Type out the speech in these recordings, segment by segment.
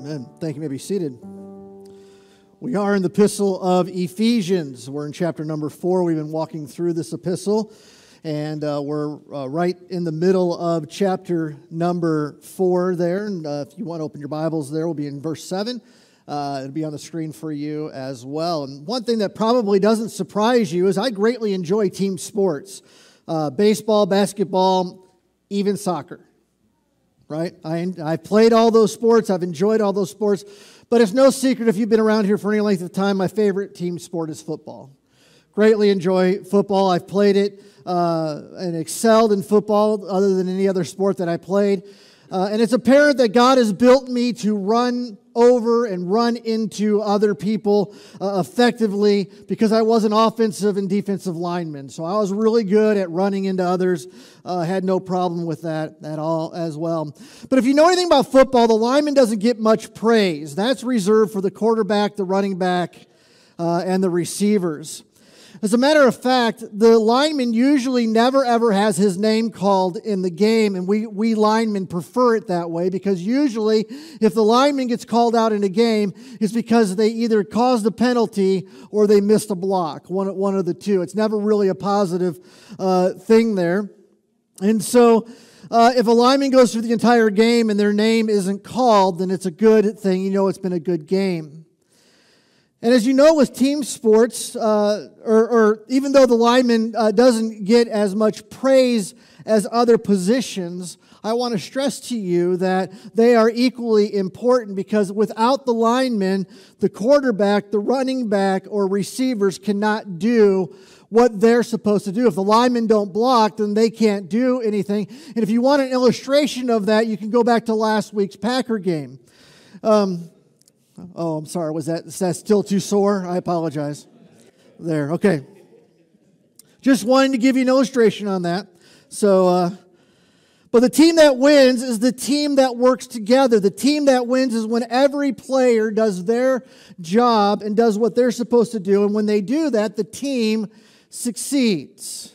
Amen. Thank you. you may be seated. We are in the epistle of Ephesians. We're in chapter number four. We've been walking through this epistle, and uh, we're uh, right in the middle of chapter number four there. And uh, if you want to open your Bibles there, we'll be in verse seven. Uh, it'll be on the screen for you as well. And one thing that probably doesn't surprise you is I greatly enjoy team sports uh, baseball, basketball, even soccer right? I, I've played all those sports, I've enjoyed all those sports, but it's no secret if you've been around here for any length of time, my favorite team sport is football. Greatly enjoy football. I've played it uh, and excelled in football other than any other sport that I played. Uh, and it's apparent that God has built me to run over and run into other people uh, effectively because I was an offensive and defensive lineman. So I was really good at running into others. Uh, had no problem with that at all as well. But if you know anything about football, the lineman doesn't get much praise. That's reserved for the quarterback, the running back, uh, and the receivers. As a matter of fact, the lineman usually never ever has his name called in the game, and we, we linemen prefer it that way because usually if the lineman gets called out in a game, it's because they either caused a penalty or they missed a block, one, one of the two. It's never really a positive uh, thing there. And so, uh, if a lineman goes through the entire game and their name isn't called, then it's a good thing. You know it's been a good game. And as you know, with team sports, uh, or, or, even though the lineman uh, doesn't get as much praise as other positions, I want to stress to you that they are equally important because without the lineman, the quarterback, the running back, or receivers cannot do what they're supposed to do. If the linemen don't block, then they can't do anything. And if you want an illustration of that, you can go back to last week's Packer game. Um, Oh, I'm sorry. Was that, is that still too sore? I apologize. There. Okay. Just wanting to give you an illustration on that. So, uh, but the team that wins is the team that works together. The team that wins is when every player does their job and does what they're supposed to do. And when they do that, the team succeeds.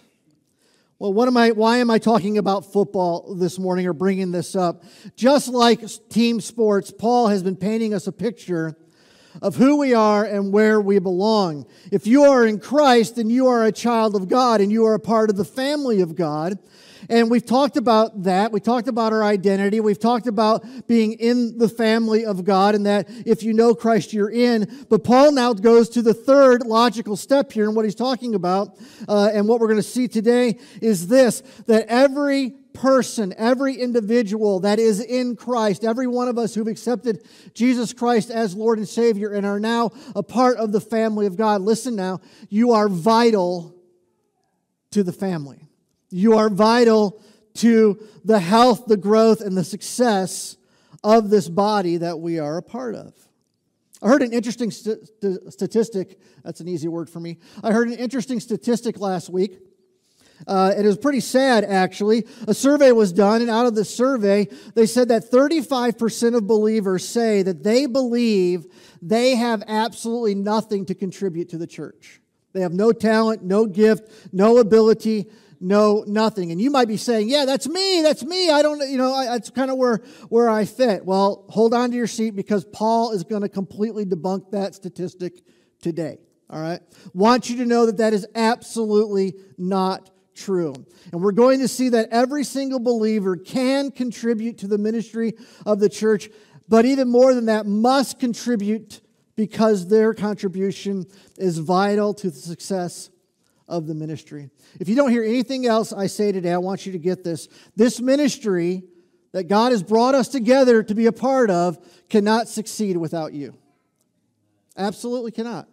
Well, what am I, why am I talking about football this morning or bringing this up? Just like team sports, Paul has been painting us a picture of who we are and where we belong. If you are in Christ, then you are a child of God and you are a part of the family of God. And we've talked about that. We talked about our identity. We've talked about being in the family of God and that if you know Christ, you're in. But Paul now goes to the third logical step here and what he's talking about. Uh, and what we're going to see today is this that every person, every individual that is in Christ, every one of us who've accepted Jesus Christ as Lord and Savior and are now a part of the family of God, listen now, you are vital to the family. You are vital to the health, the growth, and the success of this body that we are a part of. I heard an interesting st- statistic. That's an easy word for me. I heard an interesting statistic last week. Uh, it was pretty sad, actually. A survey was done, and out of the survey, they said that 35% of believers say that they believe they have absolutely nothing to contribute to the church. They have no talent, no gift, no ability know nothing. And you might be saying, yeah, that's me, that's me. I don't, you know, that's kind of where, where I fit. Well, hold on to your seat because Paul is going to completely debunk that statistic today. All right? Want you to know that that is absolutely not true. And we're going to see that every single believer can contribute to the ministry of the church, but even more than that, must contribute because their contribution is vital to the success of the ministry. If you don't hear anything else I say today, I want you to get this. This ministry that God has brought us together to be a part of cannot succeed without you. Absolutely cannot.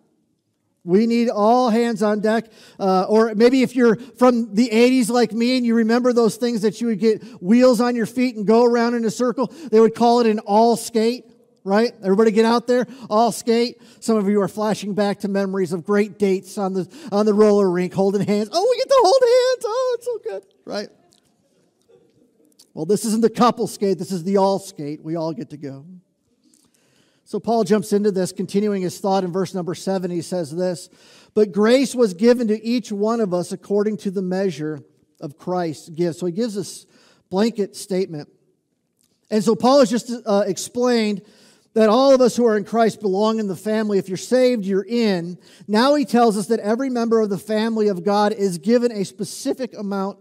We need all hands on deck. Uh, or maybe if you're from the 80s like me and you remember those things that you would get wheels on your feet and go around in a circle, they would call it an all skate right? Everybody get out there, all skate. Some of you are flashing back to memories of great dates on the on the roller rink, holding hands. Oh, we get to hold hands. Oh, it's so good, right? Well, this isn't the couple skate, this is the all skate. We all get to go. So Paul jumps into this, continuing his thought in verse number seven. He says this But grace was given to each one of us according to the measure of Christ's gift. So he gives this blanket statement. And so Paul has just uh, explained that all of us who are in Christ belong in the family. If you're saved, you're in. Now he tells us that every member of the family of God is given a specific amount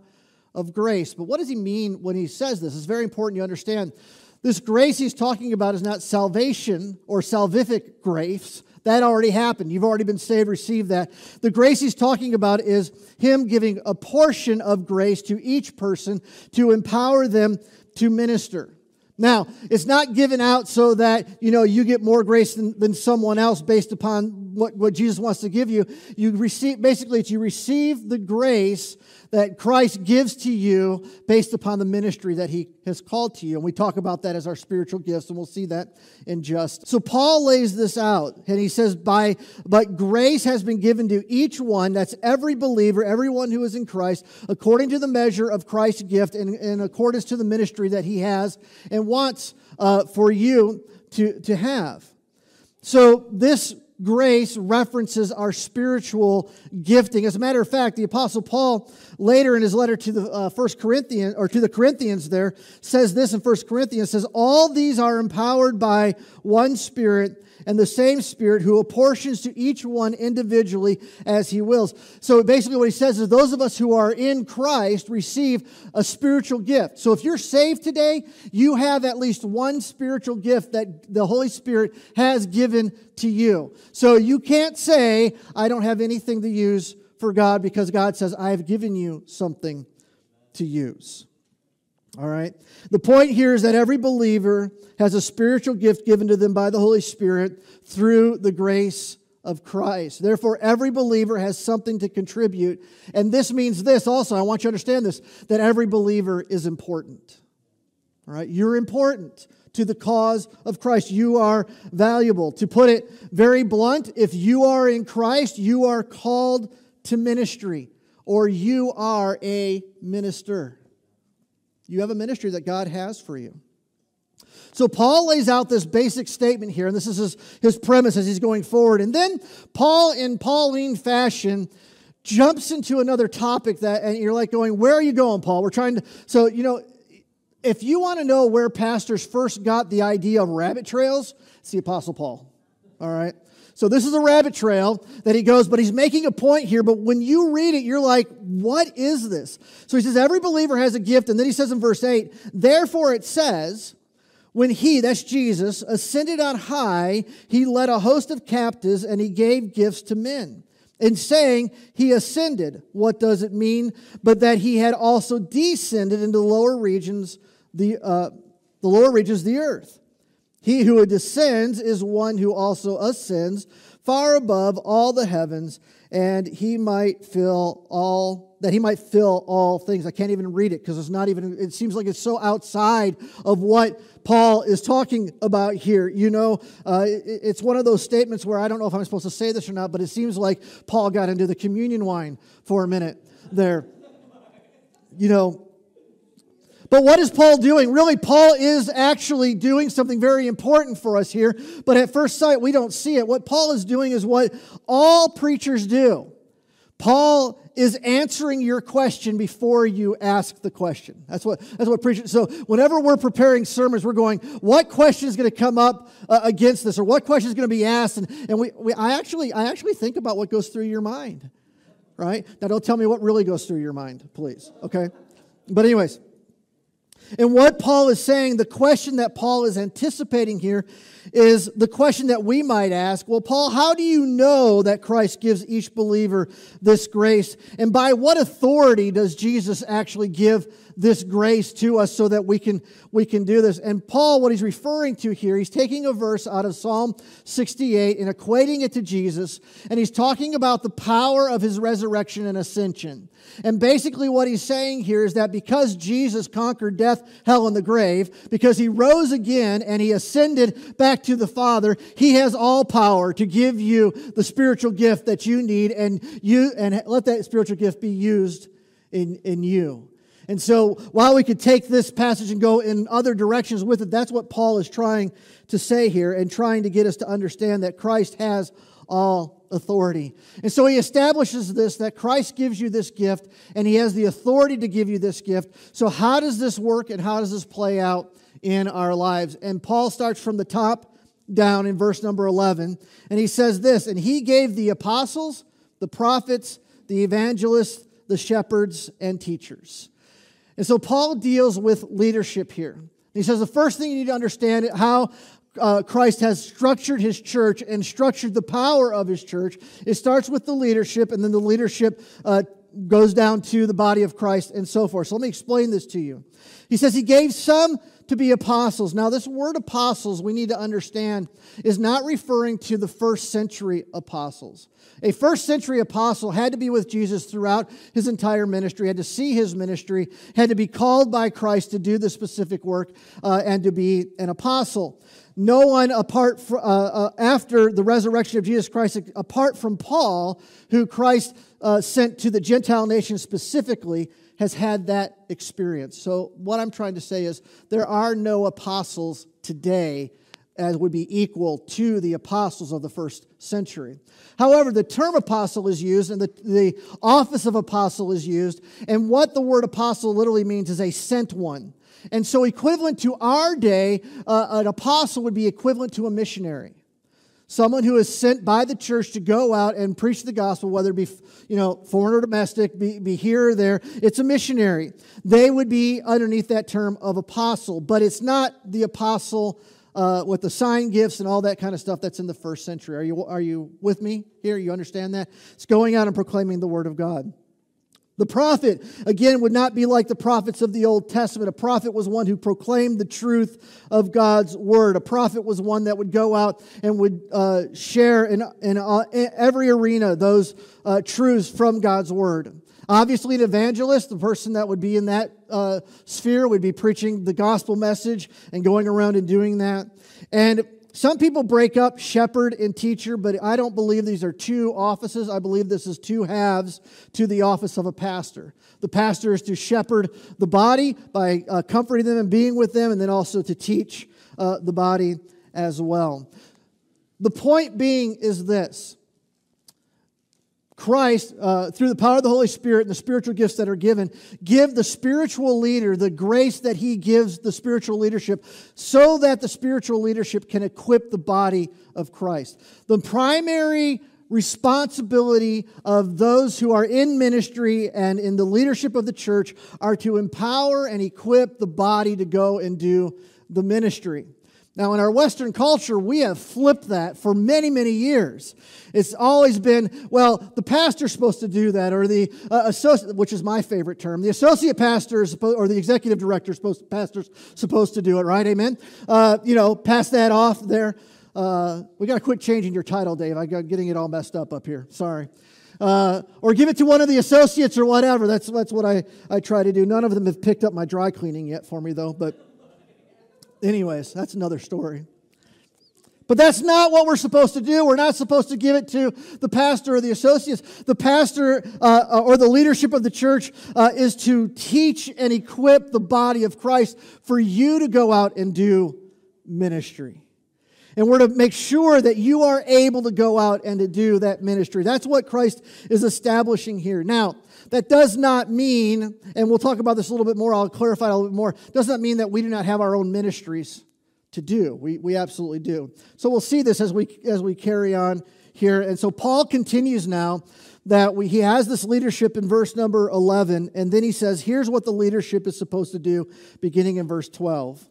of grace. But what does he mean when he says this? It's very important you understand. This grace he's talking about is not salvation or salvific grace. That already happened. You've already been saved, received that. The grace he's talking about is him giving a portion of grace to each person to empower them to minister. Now, it's not given out so that, you know, you get more grace than, than someone else based upon what, what Jesus wants to give you. You receive, basically, it's you receive the grace that Christ gives to you based upon the ministry that he has called to you. And we talk about that as our spiritual gifts, and we'll see that in just. So Paul lays this out, and he says, By but grace has been given to each one, that's every believer, everyone who is in Christ, according to the measure of Christ's gift and in accordance to the ministry that he has and wants uh, for you to, to have. So this grace references our spiritual gifting. As a matter of fact, the apostle Paul later in his letter to the uh, First Corinthians or to the Corinthians there says this in First Corinthians says all these are empowered by one spirit and the same Spirit who apportions to each one individually as he wills. So basically, what he says is those of us who are in Christ receive a spiritual gift. So if you're saved today, you have at least one spiritual gift that the Holy Spirit has given to you. So you can't say, I don't have anything to use for God because God says, I have given you something to use. All right? The point here is that every believer has a spiritual gift given to them by the Holy Spirit through the grace of Christ. Therefore, every believer has something to contribute. And this means this also, I want you to understand this, that every believer is important. All right? You're important to the cause of Christ. You are valuable. To put it very blunt, if you are in Christ, you are called to ministry or you are a minister. You have a ministry that God has for you. So Paul lays out this basic statement here, and this is his, his premise as he's going forward. And then Paul, in Pauline fashion, jumps into another topic that, and you're like going, Where are you going, Paul? We're trying to. So, you know, if you want to know where pastors first got the idea of rabbit trails, it's the Apostle Paul. All right? So this is a rabbit trail that he goes, but he's making a point here. But when you read it, you're like, what is this? So he says, every believer has a gift. And then he says in verse 8, therefore it says, when he, that's Jesus, ascended on high, he led a host of captives and he gave gifts to men. In saying he ascended, what does it mean? But that he had also descended into the lower regions, the, uh, the regions of the earth. He who descends is one who also ascends far above all the heavens, and he might fill all that he might fill all things. I can't even read it because it's not even, it seems like it's so outside of what Paul is talking about here. You know, uh, it, it's one of those statements where I don't know if I'm supposed to say this or not, but it seems like Paul got into the communion wine for a minute there. You know, but what is Paul doing? Really, Paul is actually doing something very important for us here, but at first sight, we don't see it. What Paul is doing is what all preachers do. Paul is answering your question before you ask the question. That's what that's what preachers. So whenever we're preparing sermons, we're going, what question is going to come up uh, against this, or what question is going to be asked? And, and we, we, I actually I actually think about what goes through your mind, right? Now don't tell me what really goes through your mind, please. Okay, but anyways. And what Paul is saying, the question that Paul is anticipating here is the question that we might ask Well, Paul, how do you know that Christ gives each believer this grace? And by what authority does Jesus actually give this grace to us so that we can, we can do this. And Paul, what he's referring to here, he's taking a verse out of Psalm 68 and equating it to Jesus, and he's talking about the power of his resurrection and ascension. And basically, what he's saying here is that because Jesus conquered death, hell, and the grave, because he rose again and he ascended back to the Father, he has all power to give you the spiritual gift that you need and you and let that spiritual gift be used in, in you. And so, while we could take this passage and go in other directions with it, that's what Paul is trying to say here and trying to get us to understand that Christ has all authority. And so he establishes this that Christ gives you this gift and he has the authority to give you this gift. So, how does this work and how does this play out in our lives? And Paul starts from the top down in verse number 11. And he says this And he gave the apostles, the prophets, the evangelists, the shepherds, and teachers. And so Paul deals with leadership here. He says the first thing you need to understand how uh, Christ has structured his church and structured the power of his church. It starts with the leadership, and then the leadership uh, goes down to the body of Christ and so forth. So let me explain this to you. He says he gave some to be apostles. Now, this word apostles, we need to understand, is not referring to the first century apostles. A first century apostle had to be with Jesus throughout his entire ministry, had to see his ministry, had to be called by Christ to do the specific work, uh, and to be an apostle. No one apart uh, uh, after the resurrection of Jesus Christ, apart from Paul, who Christ uh, sent to the Gentile nations specifically, has had that experience. So, what I'm trying to say is there are no apostles today as would be equal to the apostles of the first century. However, the term apostle is used and the, the office of apostle is used, and what the word apostle literally means is a sent one. And so, equivalent to our day, uh, an apostle would be equivalent to a missionary someone who is sent by the church to go out and preach the gospel, whether it be you know foreign or domestic, be, be here or there. It's a missionary. They would be underneath that term of apostle, but it's not the apostle uh, with the sign gifts and all that kind of stuff that's in the first century. Are you are you with me here? You understand that? It's going out and proclaiming the word of God. The prophet, again, would not be like the prophets of the Old Testament. A prophet was one who proclaimed the truth of God's word. A prophet was one that would go out and would uh, share in, in, uh, every arena those uh, truths from God's word. Obviously, an evangelist, the person that would be in that uh, sphere, would be preaching the gospel message and going around and doing that. And some people break up shepherd and teacher, but I don't believe these are two offices. I believe this is two halves to the office of a pastor. The pastor is to shepherd the body by uh, comforting them and being with them, and then also to teach uh, the body as well. The point being is this Christ, uh, through the power of the Holy Spirit and the spiritual gifts that are given, give the spiritual leader the grace that he gives the spiritual leadership so that the spiritual leadership can equip the body of Christ. The primary responsibility of those who are in ministry and in the leadership of the church are to empower and equip the body to go and do the ministry. Now, in our Western culture, we have flipped that for many, many years. It's always been, well, the pastor's supposed to do that, or the uh, associate, which is my favorite term. The associate pastor or the executive director supposed, pastor's supposed to do it, right? Amen. Uh, you know, pass that off there. Uh, we got to quit changing your title, Dave. I got getting it all messed up up here. Sorry. Uh, or give it to one of the associates or whatever. That's that's what I I try to do. None of them have picked up my dry cleaning yet for me though, but. Anyways, that's another story. But that's not what we're supposed to do. We're not supposed to give it to the pastor or the associates. The pastor uh, uh, or the leadership of the church uh, is to teach and equip the body of Christ for you to go out and do ministry. And we're to make sure that you are able to go out and to do that ministry. That's what Christ is establishing here. Now, that does not mean, and we'll talk about this a little bit more, I'll clarify a little bit more, does not mean that we do not have our own ministries to do. We, we absolutely do. So we'll see this as we, as we carry on here. And so Paul continues now that we, he has this leadership in verse number 11, and then he says, here's what the leadership is supposed to do, beginning in verse 12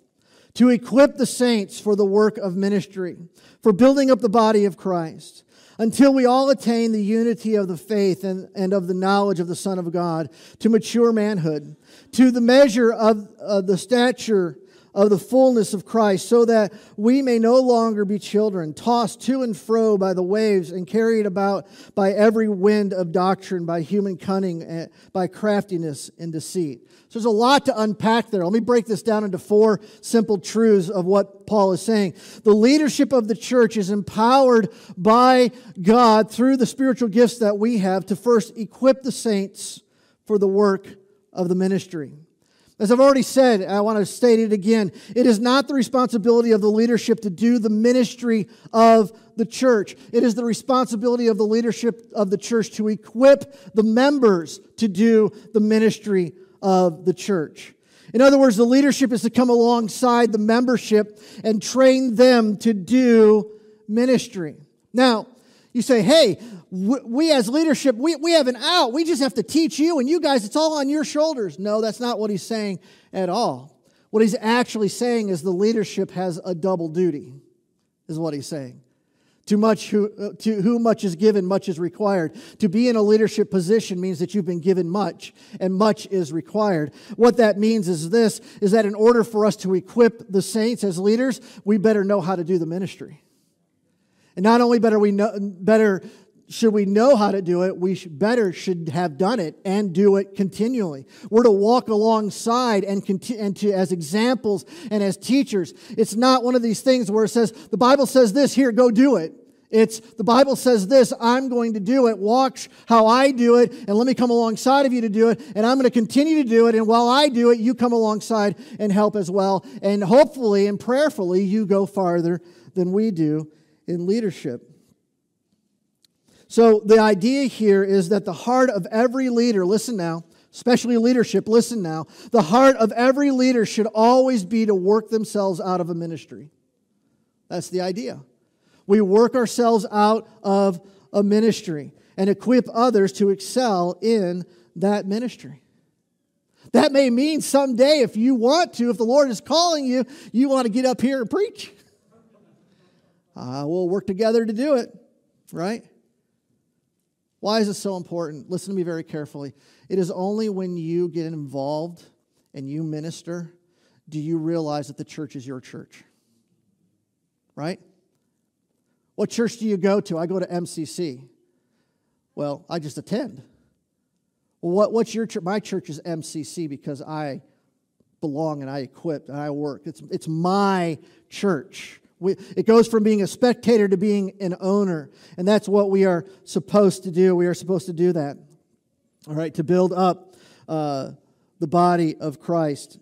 to equip the saints for the work of ministry, for building up the body of Christ until we all attain the unity of the faith and, and of the knowledge of the Son of God, to mature manhood, to the measure of uh, the stature of the fullness of Christ, so that we may no longer be children, tossed to and fro by the waves and carried about by every wind of doctrine, by human cunning, by craftiness and deceit. So there's a lot to unpack there. Let me break this down into four simple truths of what Paul is saying. The leadership of the church is empowered by God through the spiritual gifts that we have to first equip the saints for the work of the ministry. As I've already said, I want to state it again. It is not the responsibility of the leadership to do the ministry of the church. It is the responsibility of the leadership of the church to equip the members to do the ministry of the church. In other words, the leadership is to come alongside the membership and train them to do ministry. Now, you say, hey, we as leadership, we, we have an out. We just have to teach you, and you guys, it's all on your shoulders. No, that's not what he's saying at all. What he's actually saying is the leadership has a double duty, is what he's saying. Too much who, uh, to who much is given, much is required. To be in a leadership position means that you've been given much, and much is required. What that means is this: is that in order for us to equip the saints as leaders, we better know how to do the ministry. And not only better we know, better should we know how to do it, we better should have done it and do it continually. We're to walk alongside and, conti- and to, as examples and as teachers. It's not one of these things where it says, the Bible says this, here, go do it. It's the Bible says this, I'm going to do it. Watch how I do it, and let me come alongside of you to do it, and I'm going to continue to do it. And while I do it, you come alongside and help as well. And hopefully and prayerfully, you go farther than we do in leadership. So, the idea here is that the heart of every leader, listen now, especially leadership, listen now, the heart of every leader should always be to work themselves out of a ministry. That's the idea. We work ourselves out of a ministry and equip others to excel in that ministry. That may mean someday, if you want to, if the Lord is calling you, you want to get up here and preach. Uh, we'll work together to do it, right? Why is this so important? Listen to me very carefully. It is only when you get involved and you minister do you realize that the church is your church. Right? What church do you go to? I go to MCC. Well, I just attend. What, what's your church? My church is MCC because I belong and I equip and I work. It's, it's my church. We, it goes from being a spectator to being an owner. And that's what we are supposed to do. We are supposed to do that. All right, to build up uh, the body of Christ.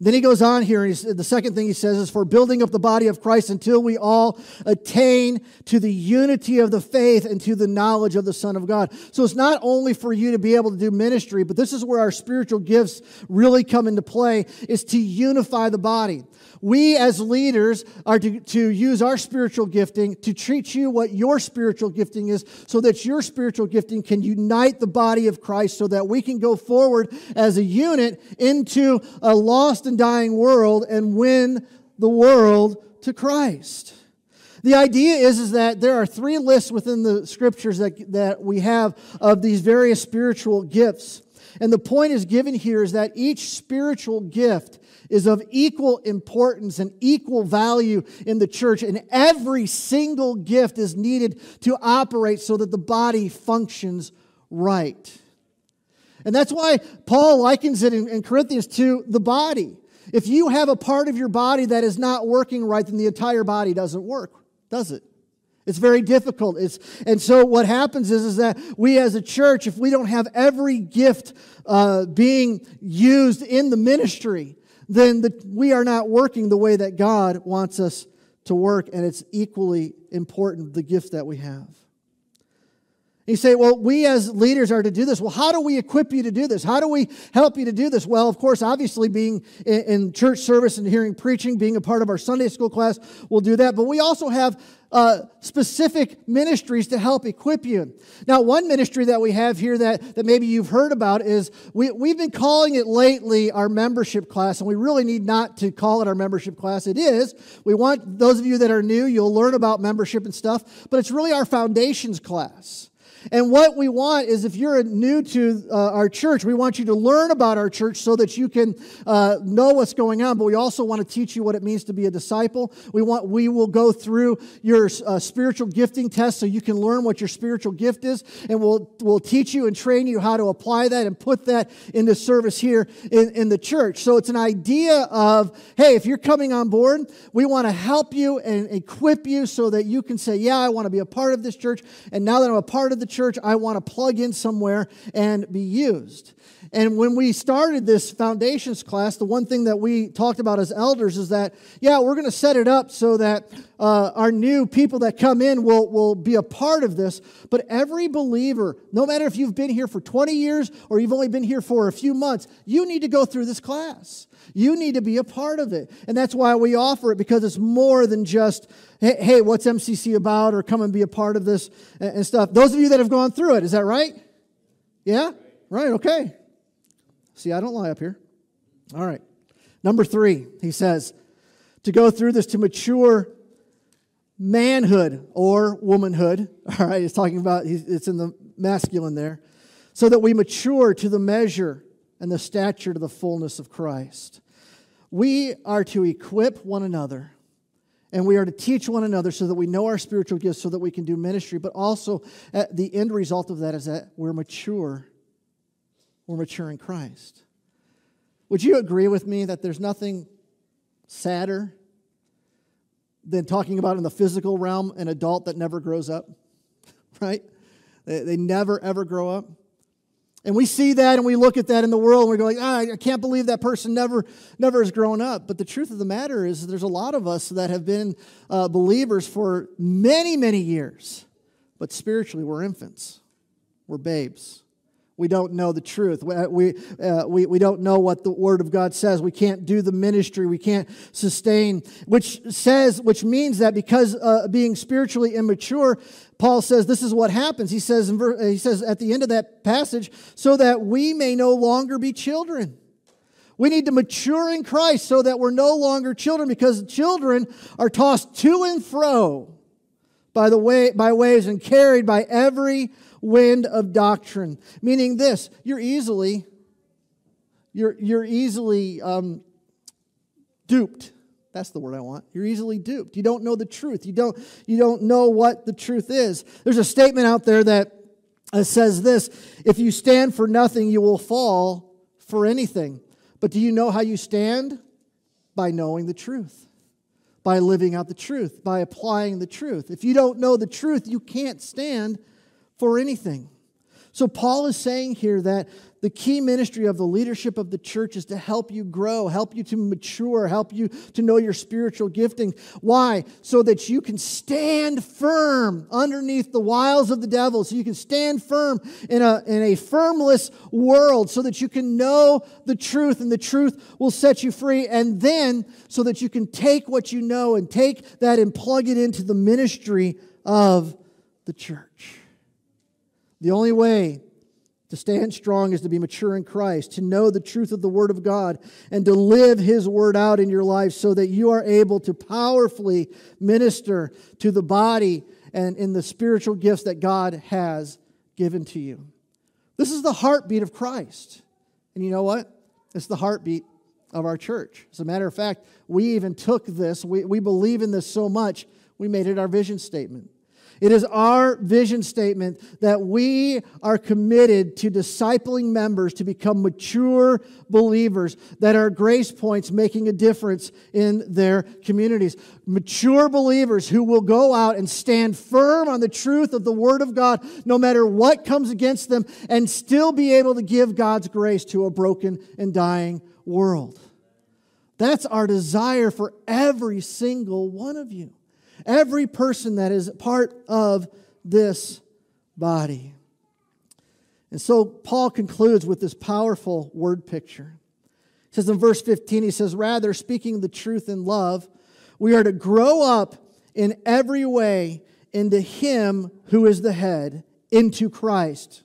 Then he goes on here, and the second thing he says is for building up the body of Christ until we all attain to the unity of the faith and to the knowledge of the Son of God. So it's not only for you to be able to do ministry, but this is where our spiritual gifts really come into play, is to unify the body. We as leaders are to, to use our spiritual gifting to treat you what your spiritual gifting is so that your spiritual gifting can unite the body of Christ so that we can go forward as a unit into a lost and dying world and win the world to Christ. The idea is, is that there are three lists within the scriptures that, that we have of these various spiritual gifts. And the point is given here is that each spiritual gift is of equal importance and equal value in the church, and every single gift is needed to operate so that the body functions right. And that's why Paul likens it in, in Corinthians to the body. If you have a part of your body that is not working right, then the entire body doesn't work, does it? It's very difficult. It's, and so what happens is, is that we as a church, if we don't have every gift uh, being used in the ministry, then the, we are not working the way that God wants us to work, and it's equally important the gift that we have. You say, well, we as leaders are to do this. Well, how do we equip you to do this? How do we help you to do this? Well, of course, obviously, being in church service and hearing preaching, being a part of our Sunday school class will do that. But we also have uh, specific ministries to help equip you. Now, one ministry that we have here that, that maybe you've heard about is we, we've been calling it lately our membership class, and we really need not to call it our membership class. It is. We want those of you that are new, you'll learn about membership and stuff, but it's really our foundations class. And what we want is if you're new to uh, our church, we want you to learn about our church so that you can uh, know what's going on, but we also want to teach you what it means to be a disciple. We want we will go through your uh, spiritual gifting test so you can learn what your spiritual gift is, and we'll, we'll teach you and train you how to apply that and put that into service here in, in the church. So it's an idea of, hey, if you're coming on board, we want to help you and equip you so that you can say, yeah, I want to be a part of this church, and now that I'm a part of the church, I want to plug in somewhere and be used. And when we started this foundations class, the one thing that we talked about as elders is that, yeah, we're going to set it up so that uh, our new people that come in will, will be a part of this. But every believer, no matter if you've been here for 20 years or you've only been here for a few months, you need to go through this class. You need to be a part of it. And that's why we offer it because it's more than just, hey, what's MCC about or come and be a part of this and stuff. Those of you that have gone through it, is that right? Yeah? Right, okay. See, I don't lie up here. All right. Number three, he says, to go through this to mature manhood or womanhood. All right, he's talking about, it's in the masculine there. So that we mature to the measure and the stature to the fullness of Christ. We are to equip one another and we are to teach one another so that we know our spiritual gifts so that we can do ministry, but also the end result of that is that we're mature we're mature in Christ. Would you agree with me that there's nothing sadder than talking about in the physical realm an adult that never grows up? Right? They, they never, ever grow up. And we see that and we look at that in the world and we're going, ah, I can't believe that person never, never has grown up. But the truth of the matter is, there's a lot of us that have been uh, believers for many, many years. But spiritually, we're infants, we're babes. We don't know the truth. We, we, uh, we, we don't know what the Word of God says. We can't do the ministry. We can't sustain, which says, which means that because uh, being spiritually immature, Paul says this is what happens. He says, ver- he says at the end of that passage, so that we may no longer be children. We need to mature in Christ so that we're no longer children because children are tossed to and fro by the way by waves and carried by every wind of doctrine. Meaning this, you're easily, you're, you're easily um, duped. That's the word I want. You're easily duped. You don't know the truth. You don't, you don't know what the truth is. There's a statement out there that uh, says this If you stand for nothing, you will fall for anything. But do you know how you stand? By knowing the truth, by living out the truth, by applying the truth. If you don't know the truth, you can't stand for anything. So, Paul is saying here that the key ministry of the leadership of the church is to help you grow, help you to mature, help you to know your spiritual gifting. Why? So that you can stand firm underneath the wiles of the devil, so you can stand firm in a, in a firmless world, so that you can know the truth and the truth will set you free. And then, so that you can take what you know and take that and plug it into the ministry of the church. The only way to stand strong is to be mature in Christ, to know the truth of the Word of God, and to live His Word out in your life so that you are able to powerfully minister to the body and in the spiritual gifts that God has given to you. This is the heartbeat of Christ. And you know what? It's the heartbeat of our church. As a matter of fact, we even took this, we, we believe in this so much, we made it our vision statement. It is our vision statement that we are committed to discipling members to become mature believers that are grace points making a difference in their communities. Mature believers who will go out and stand firm on the truth of the Word of God no matter what comes against them and still be able to give God's grace to a broken and dying world. That's our desire for every single one of you. Every person that is part of this body. And so Paul concludes with this powerful word picture. He says in verse 15, he says, Rather, speaking the truth in love, we are to grow up in every way into Him who is the head, into Christ,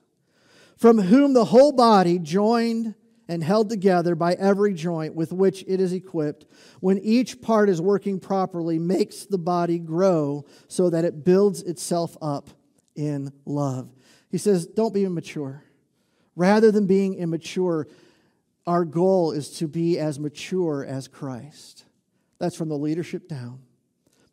from whom the whole body, joined and held together by every joint with which it is equipped, when each part is working properly, makes the body grow so that it builds itself up in love. He says, Don't be immature. Rather than being immature, our goal is to be as mature as Christ. That's from the leadership down.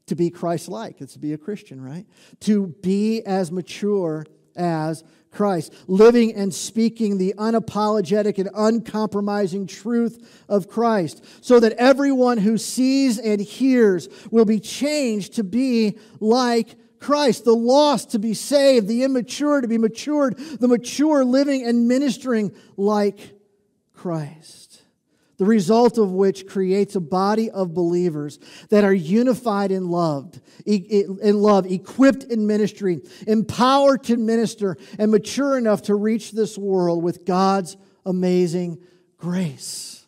To be Christ like, it's to be a Christian, right? To be as mature as Christ, living and speaking the unapologetic and uncompromising truth of Christ, so that everyone who sees and hears will be changed to be like Christ, the lost to be saved, the immature to be matured, the mature living and ministering like Christ the result of which creates a body of believers that are unified in love, in love, equipped in ministry, empowered to minister, and mature enough to reach this world with God's amazing grace.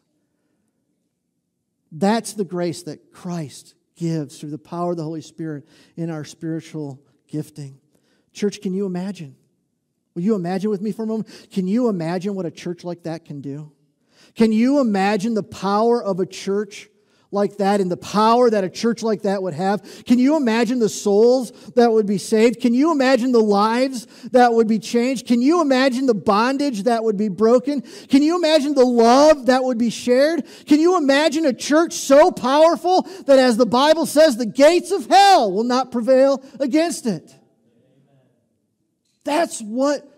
That's the grace that Christ gives through the power of the Holy Spirit in our spiritual gifting. Church, can you imagine? Will you imagine with me for a moment? Can you imagine what a church like that can do? Can you imagine the power of a church like that and the power that a church like that would have? Can you imagine the souls that would be saved? Can you imagine the lives that would be changed? Can you imagine the bondage that would be broken? Can you imagine the love that would be shared? Can you imagine a church so powerful that, as the Bible says, the gates of hell will not prevail against it? That's what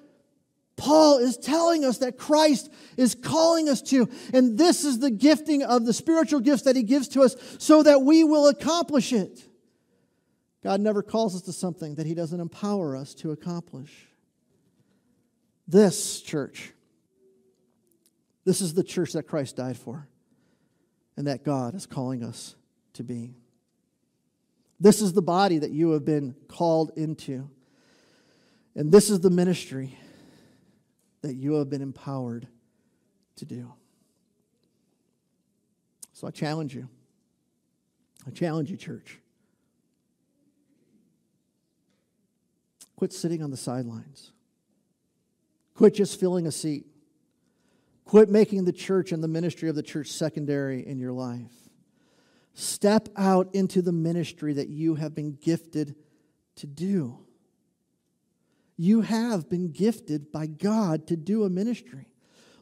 Paul is telling us that Christ is calling us to. And this is the gifting of the spiritual gifts that he gives to us so that we will accomplish it. God never calls us to something that he doesn't empower us to accomplish. This church, this is the church that Christ died for and that God is calling us to be. This is the body that you have been called into. And this is the ministry that you have been empowered to do. So I challenge you. I challenge you, church. Quit sitting on the sidelines. Quit just filling a seat. Quit making the church and the ministry of the church secondary in your life. Step out into the ministry that you have been gifted to do. You have been gifted by God to do a ministry.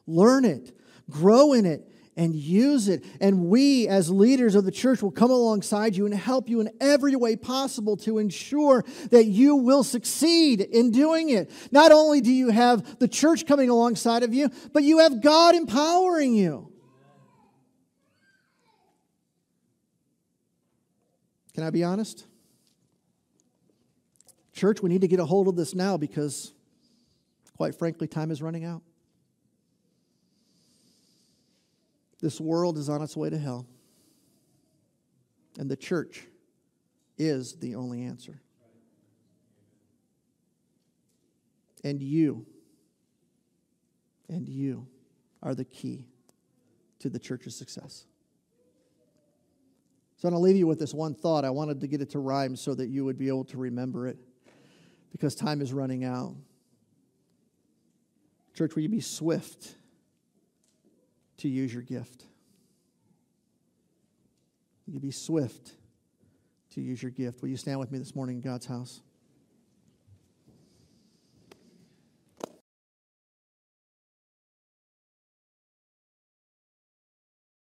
Learn it, grow in it, and use it. And we, as leaders of the church, will come alongside you and help you in every way possible to ensure that you will succeed in doing it. Not only do you have the church coming alongside of you, but you have God empowering you. Can I be honest? Church, we need to get a hold of this now because, quite frankly, time is running out. This world is on its way to hell, and the church is the only answer. And you, and you are the key to the church's success. So I'm going to leave you with this one thought. I wanted to get it to rhyme so that you would be able to remember it because time is running out. Church, will you be swift to use your gift? Will you be swift to use your gift? Will you stand with me this morning in God's house?